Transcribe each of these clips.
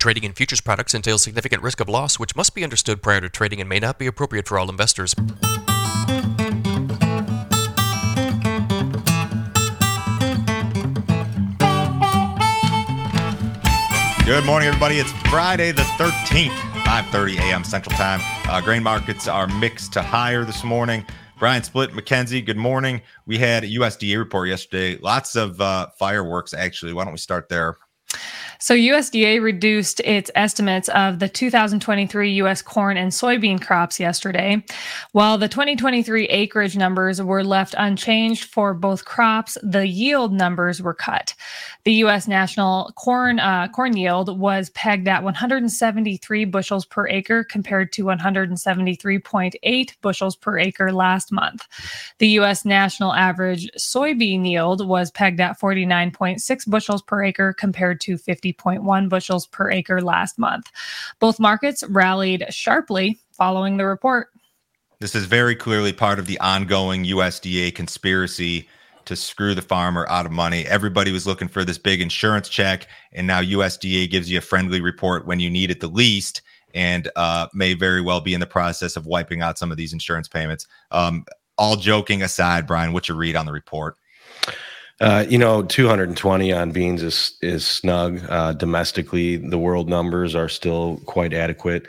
Trading in futures products entails significant risk of loss, which must be understood prior to trading and may not be appropriate for all investors. Good morning, everybody. It's Friday the 13th, 5.30 a.m. Central Time. Uh, grain markets are mixed to higher this morning. Brian Splitt, McKenzie, good morning. We had a USDA report yesterday. Lots of uh, fireworks, actually. Why don't we start there? So, USDA reduced its estimates of the 2023 U.S. corn and soybean crops yesterday. While the 2023 acreage numbers were left unchanged for both crops, the yield numbers were cut. The U.S. national corn uh, corn yield was pegged at 173 bushels per acre compared to 173.8 bushels per acre last month. The U.S. national average soybean yield was pegged at 49.6 bushels per acre compared to 50. 50.1 bushels per acre last month. Both markets rallied sharply following the report. This is very clearly part of the ongoing USDA conspiracy to screw the farmer out of money. Everybody was looking for this big insurance check, and now USDA gives you a friendly report when you need it the least, and uh, may very well be in the process of wiping out some of these insurance payments. Um, all joking aside, Brian, what's your read on the report? Uh, you know, 220 on beans is is snug. Uh, domestically, the world numbers are still quite adequate.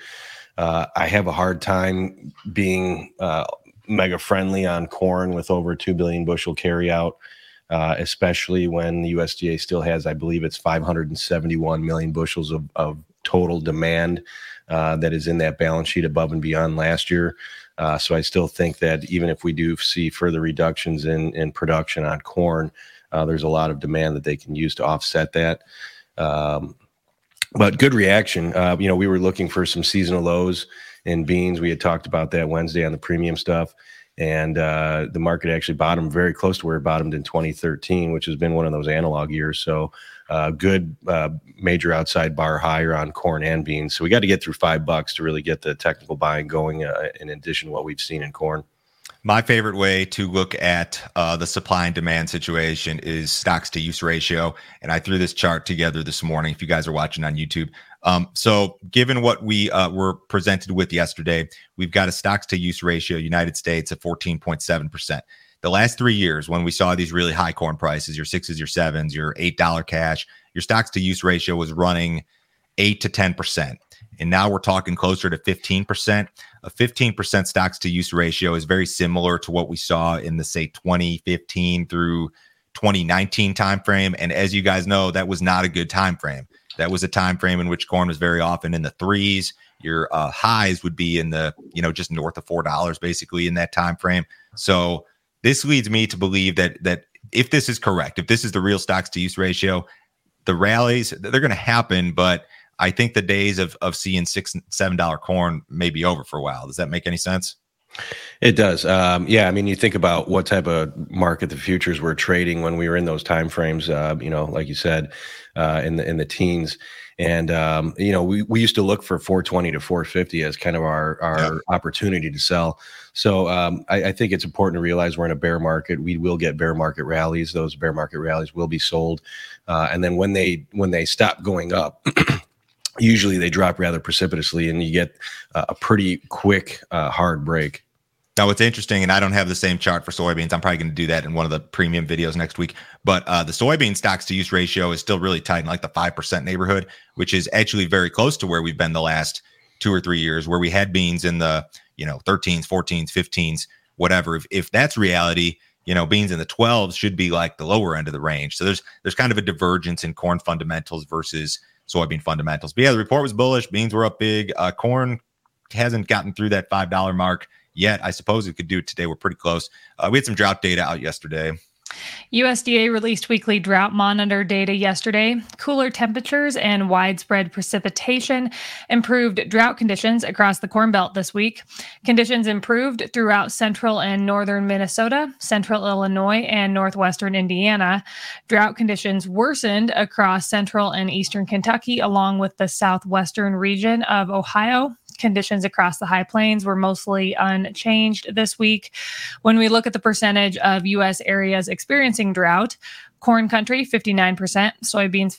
Uh, I have a hard time being uh, mega friendly on corn with over 2 billion bushel carryout, uh, especially when the USDA still has, I believe it's 571 million bushels of, of total demand uh, that is in that balance sheet above and beyond last year. so I still think that even if we do see further reductions in, in production on corn, uh, there's a lot of demand that they can use to offset that. Um, but good reaction. Uh, you know, we were looking for some seasonal lows in beans. We had talked about that Wednesday on the premium stuff. And uh, the market actually bottomed very close to where it bottomed in 2013, which has been one of those analog years. So, uh, good uh, major outside bar higher on corn and beans. So, we got to get through five bucks to really get the technical buying going, uh, in addition to what we've seen in corn. My favorite way to look at uh, the supply and demand situation is stocks to use ratio. And I threw this chart together this morning if you guys are watching on YouTube. Um, so, given what we uh, were presented with yesterday, we've got a stocks to use ratio, United States at 14.7%. The last three years, when we saw these really high corn prices, your sixes, your sevens, your $8 cash, your stocks to use ratio was running 8 to 10%. And now we're talking closer to 15%. A 15% stocks to use ratio is very similar to what we saw in the say 2015 through 2019 timeframe. And as you guys know, that was not a good time frame. That was a time frame in which corn was very often in the threes. Your uh, highs would be in the, you know, just north of four dollars basically in that time frame. So this leads me to believe that that if this is correct, if this is the real stocks to use ratio, the rallies they're going to happen, but I think the days of of seeing six seven dollar corn may be over for a while. Does that make any sense? It does. Um, yeah, I mean, you think about what type of market the futures were trading when we were in those time frames. Uh, you know, like you said, uh, in the in the teens, and um, you know, we, we used to look for 420 to 450 as kind of our our yeah. opportunity to sell. So um, I, I, think it's important to realize we're in a bear market. We will get bear market rallies. Those bear market rallies will be sold, uh, and then when they when they stop going up. usually they drop rather precipitously and you get uh, a pretty quick uh, hard break. Now what's interesting and i don't have the same chart for soybeans i'm probably going to do that in one of the premium videos next week but uh, the soybean stocks to use ratio is still really tight in like the 5% neighborhood which is actually very close to where we've been the last two or three years where we had beans in the you know 13s 14s 15s whatever. If, if that's reality you know beans in the 12s should be like the lower end of the range. So there's there's kind of a divergence in corn fundamentals versus soybean fundamentals. But yeah, the report was bullish. Beans were up big. Uh, corn hasn't gotten through that five dollar mark yet. I suppose it could do it today. We're pretty close. Uh, we had some drought data out yesterday. USDA released weekly drought monitor data yesterday. Cooler temperatures and widespread precipitation improved drought conditions across the Corn Belt this week. Conditions improved throughout central and northern Minnesota, central Illinois, and northwestern Indiana. Drought conditions worsened across central and eastern Kentucky, along with the southwestern region of Ohio, conditions across the high plains were mostly unchanged this week. When we look at the percentage of U.S. areas experiencing drought, corn country 59%, soybeans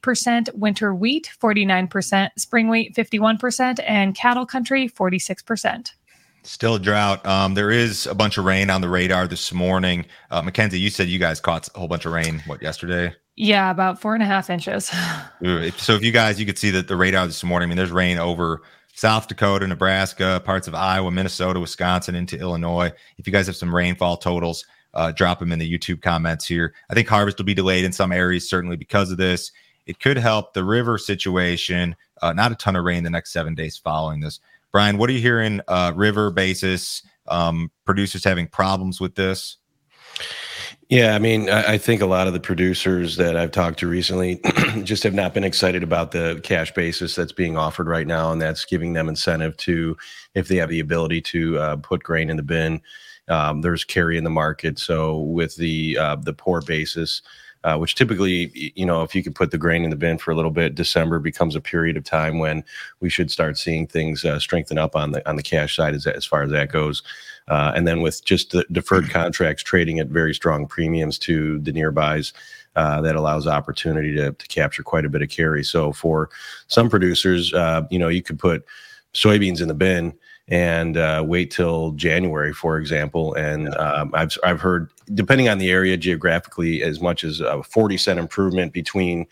58%, winter wheat 49%, spring wheat 51%, and cattle country 46%. Still a drought. Um, there is a bunch of rain on the radar this morning. Uh, Mackenzie, you said you guys caught a whole bunch of rain. What yesterday? Yeah, about four and a half inches. so if you guys, you could see that the radar this morning. I mean, there's rain over South Dakota, Nebraska, parts of Iowa, Minnesota, Wisconsin, into Illinois. If you guys have some rainfall totals, uh, drop them in the YouTube comments here. I think harvest will be delayed in some areas, certainly because of this. It could help the river situation. Uh, not a ton of rain the next seven days following this. Brian, what are you hearing? Uh, river basis um, producers having problems with this? Yeah, I mean, I, I, think a lot of the producers that I've talked to recently just have not been excited about the cash basis that's being offered right now, and that's giving them incentive to, if they have the ability to uh, put grain in the bin. Um, there's carry in the market, so with the uh, the poor basis, uh, which typically, you know, if you could put the grain in the bin for a little bit, December becomes a period of time when we should start seeing things uh, strengthen up on the on the cash side as as far as that goes. Uh, and then with just the deferred contracts trading at very strong premiums to the nearbys, uh, that allows opportunity to, to capture quite a bit of carry. So for some producers, uh, you know, you could put soybeans in the bin and uh, wait till January, for example. And um, I've I've heard, depending on the area geographically, as much as a forty cent improvement between.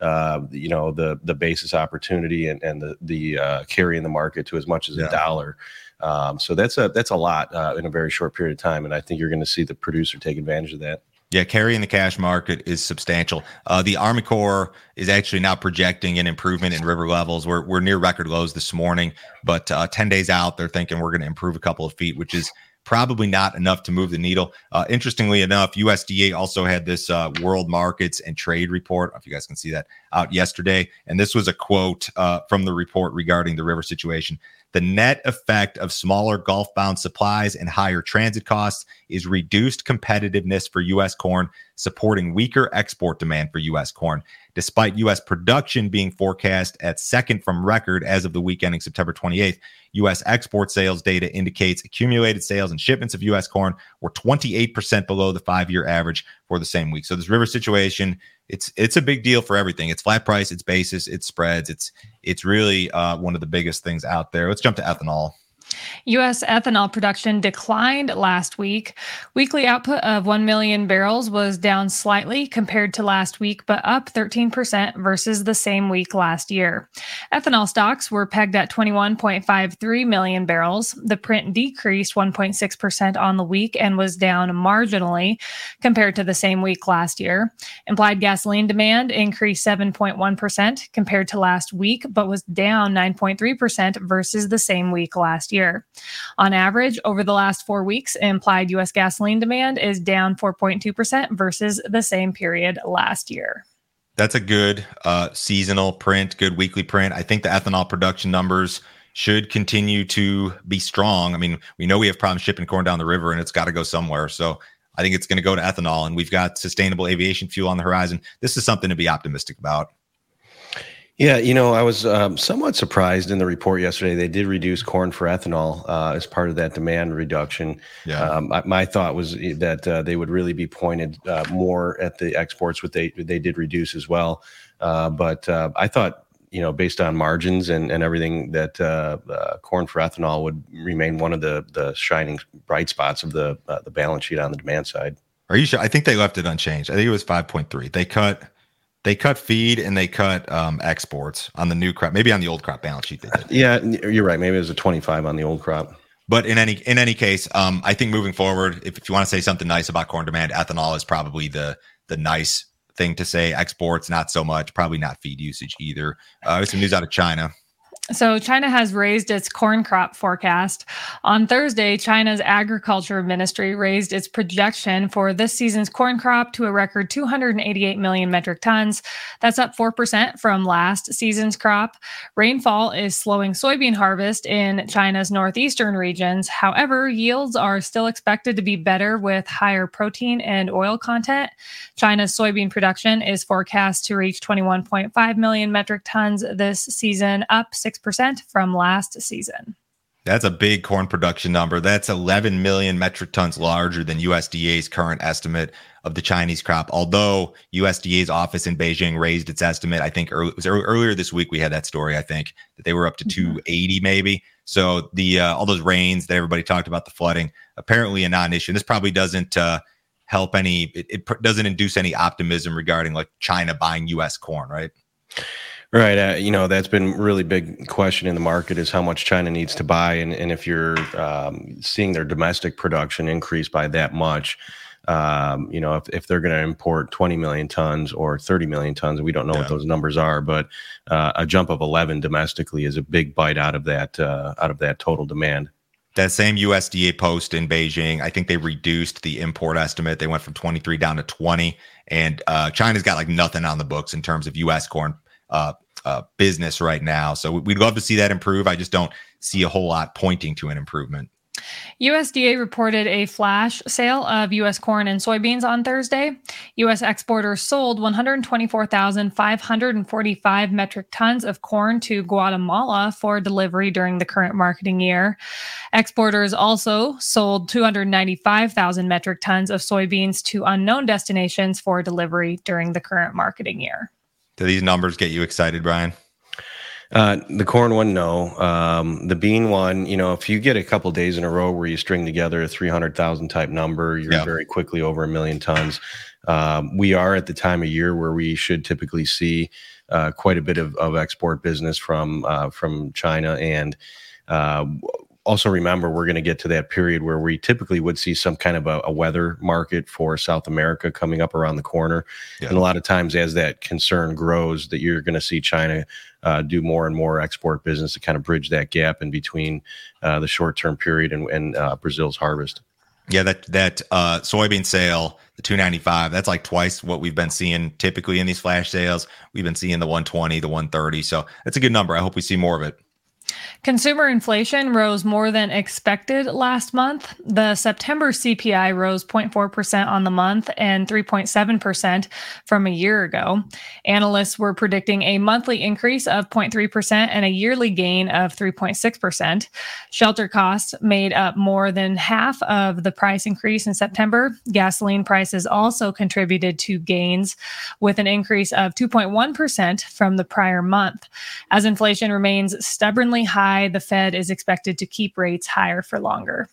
Uh, you know the the basis opportunity and, and the the uh, carry in the market to as much as yeah. a dollar. Um, so that's a that's a lot uh, in a very short period of time, and I think you're going to see the producer take advantage of that. Yeah, carrying the cash market is substantial. Uh, the Army Corps is actually now projecting an improvement in river levels. We're, we're near record lows this morning, but uh, 10 days out, they're thinking we're going to improve a couple of feet, which is probably not enough to move the needle. Uh, interestingly enough, USDA also had this uh, world markets and trade report. if you guys can see that out yesterday. And this was a quote uh, from the report regarding the river situation. The net effect of smaller Gulf bound supplies and higher transit costs is reduced competitiveness for U.S. corn, supporting weaker export demand for U.S. corn. Despite U.S. production being forecast at second from record as of the week ending September 28th, U.S. export sales data indicates accumulated sales and shipments of U.S. corn were 28% below the five year average for the same week. So, this river situation it's it's a big deal for everything. It's flat price, it's basis, it's spreads. It's it's really uh, one of the biggest things out there. Let's jump to ethanol. U.S. ethanol production declined last week. Weekly output of 1 million barrels was down slightly compared to last week, but up 13% versus the same week last year. Ethanol stocks were pegged at 21.53 million barrels. The print decreased 1.6% on the week and was down marginally compared to the same week last year. Implied gasoline demand increased 7.1% compared to last week, but was down 9.3% versus the same week last year year. On average, over the last four weeks, implied U.S. gasoline demand is down 4.2% versus the same period last year. That's a good uh, seasonal print, good weekly print. I think the ethanol production numbers should continue to be strong. I mean, we know we have problems shipping corn down the river and it's got to go somewhere. So I think it's going to go to ethanol and we've got sustainable aviation fuel on the horizon. This is something to be optimistic about. Yeah, you know, I was um, somewhat surprised in the report yesterday. They did reduce corn for ethanol uh, as part of that demand reduction. Yeah. Um, my, my, thought was that uh, they would really be pointed uh, more at the exports, which they they did reduce as well. Uh, but uh, I thought, you know, based on margins and, and everything, that uh, corn for ethanol would remain one of the the shining bright spots of the the balance sheet on the demand side. Are you sure? I think they left it unchanged. I think it was five point three. They cut they cut feed and they cut um, exports on the new crop. Maybe on the old crop balance sheet. Yeah, you're right. Maybe it was a 25 on the old crop. But in any in any case, um, I think moving forward, if, if you want to say something nice about corn demand, ethanol is probably the the nice thing to say. Exports, not so much. Probably not feed usage either. Uh, some news out of China. So, China has raised its corn crop forecast. On Thursday, China's agriculture ministry raised its projection for this season's corn crop to a record 288 million metric tons. That's up 4% from last season's crop. Rainfall is slowing soybean harvest in China's northeastern regions. However, yields are still expected to be better with higher protein and oil content. China's soybean production is forecast to reach 21.5 million metric tons this season, up 6 3.6% from last season. That's a big corn production number. That's 11 million metric tons larger than USDA's current estimate of the Chinese crop. Although USDA's office in Beijing raised its estimate, I think early, it was earlier this week we had that story. I think that they were up to mm-hmm. 280 maybe. So the uh, all those rains that everybody talked about, the flooding, apparently a non-issue. And This probably doesn't uh, help any. It, it doesn't induce any optimism regarding like China buying U.S. corn, right? Right. Uh, you know, that's been really big question in the market is how much China needs to buy. And, and if you're um, seeing their domestic production increase by that much, um, you know, if, if they're going to import 20 million tons or 30 million tons, we don't know yeah. what those numbers are, but uh, a jump of 11 domestically is a big bite out of that, uh, out of that total demand. That same USDA post in Beijing, I think they reduced the import estimate. They went from 23 down to 20. And uh, China's got like nothing on the books in terms of US corn uh, uh, business right now. So we'd love to see that improve. I just don't see a whole lot pointing to an improvement. USDA reported a flash sale of U.S. corn and soybeans on Thursday. U.S. exporters sold 124,545 metric tons of corn to Guatemala for delivery during the current marketing year. Exporters also sold 295,000 metric tons of soybeans to unknown destinations for delivery during the current marketing year. Do these numbers get you excited, Brian? Uh, the corn one, no. Um, the bean one, you know, if you get a couple days in a row where you string together a 300,000 type number, you're yeah. very quickly over a million tons. Um, we are at the time of year where we should typically see uh, quite a bit of, of export business from uh, from China and uh, also remember we're going to get to that period where we typically would see some kind of a, a weather market for South America coming up around the corner. Yeah. And a lot of times, as that concern grows, that you're going to see China uh, do more and more export business to kind of bridge that gap in between uh, the short term period and, and uh, Brazil's harvest. Yeah, that that uh, soybean sale, the 295, that's like twice what we've been seeing typically in these flash sales. We've been seeing the 120, the 130. So that's a good number. I hope we see more of it. Consumer inflation rose more than expected last month. The September CPI rose 0.4% on the month and 3.7% from a year ago. Analysts were predicting a monthly increase of 0.3% and a yearly gain of 3.6%. Shelter costs made up more than half of the price increase in September. Gasoline prices also contributed to gains with an increase of 2.1% from the prior month. As inflation remains stubbornly high, the Fed is expected to keep rates higher for longer.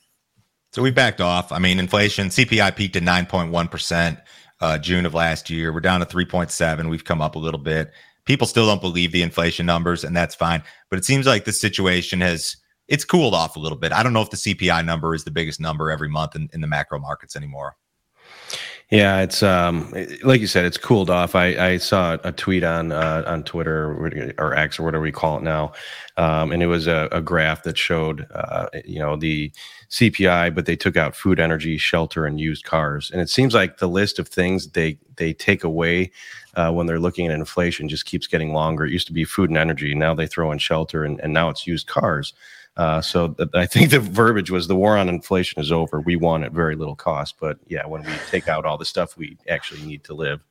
So we backed off. I mean, inflation CPI peaked at 9.1% uh, June of last year. We're down to 3.7. We've come up a little bit. People still don't believe the inflation numbers, and that's fine. But it seems like the situation has it's cooled off a little bit. I don't know if the CPI number is the biggest number every month in, in the macro markets anymore. Yeah, it's um like you said, it's cooled off. I, I saw a tweet on uh, on Twitter or X or whatever we call it now, um, and it was a, a graph that showed uh, you know the CPI, but they took out food, energy, shelter, and used cars. And it seems like the list of things they they take away uh, when they're looking at inflation just keeps getting longer. It used to be food and energy, now they throw in shelter, and, and now it's used cars. Uh, so th- I think the verbiage was the war on inflation is over. We won at very little cost. But yeah, when we take out all the stuff we actually need to live.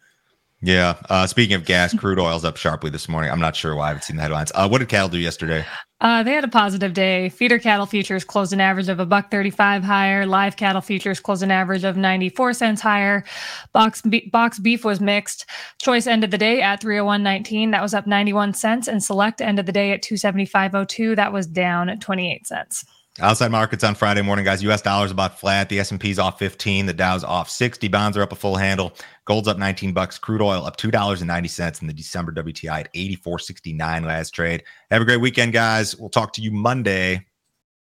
Yeah. Uh, speaking of gas, crude oil's up sharply this morning. I'm not sure why I haven't seen the headlines. Uh, what did cattle do yesterday? Uh, they had a positive day. Feeder cattle futures closed an average of a buck thirty-five higher. Live cattle futures closed an average of ninety-four cents higher. Box be- box beef was mixed. Choice ended the day at 301.19. That was up ninety-one cents, and select ended the day at two seventy-five oh two. That was down twenty-eight cents. Outside markets on Friday morning, guys. U.S. dollars about flat. The S&P's off 15. The Dow's off 60. Bonds are up a full handle. Gold's up 19 bucks. Crude oil up two dollars and 90 cents. And the December WTI at 84.69 last trade. Have a great weekend, guys. We'll talk to you Monday.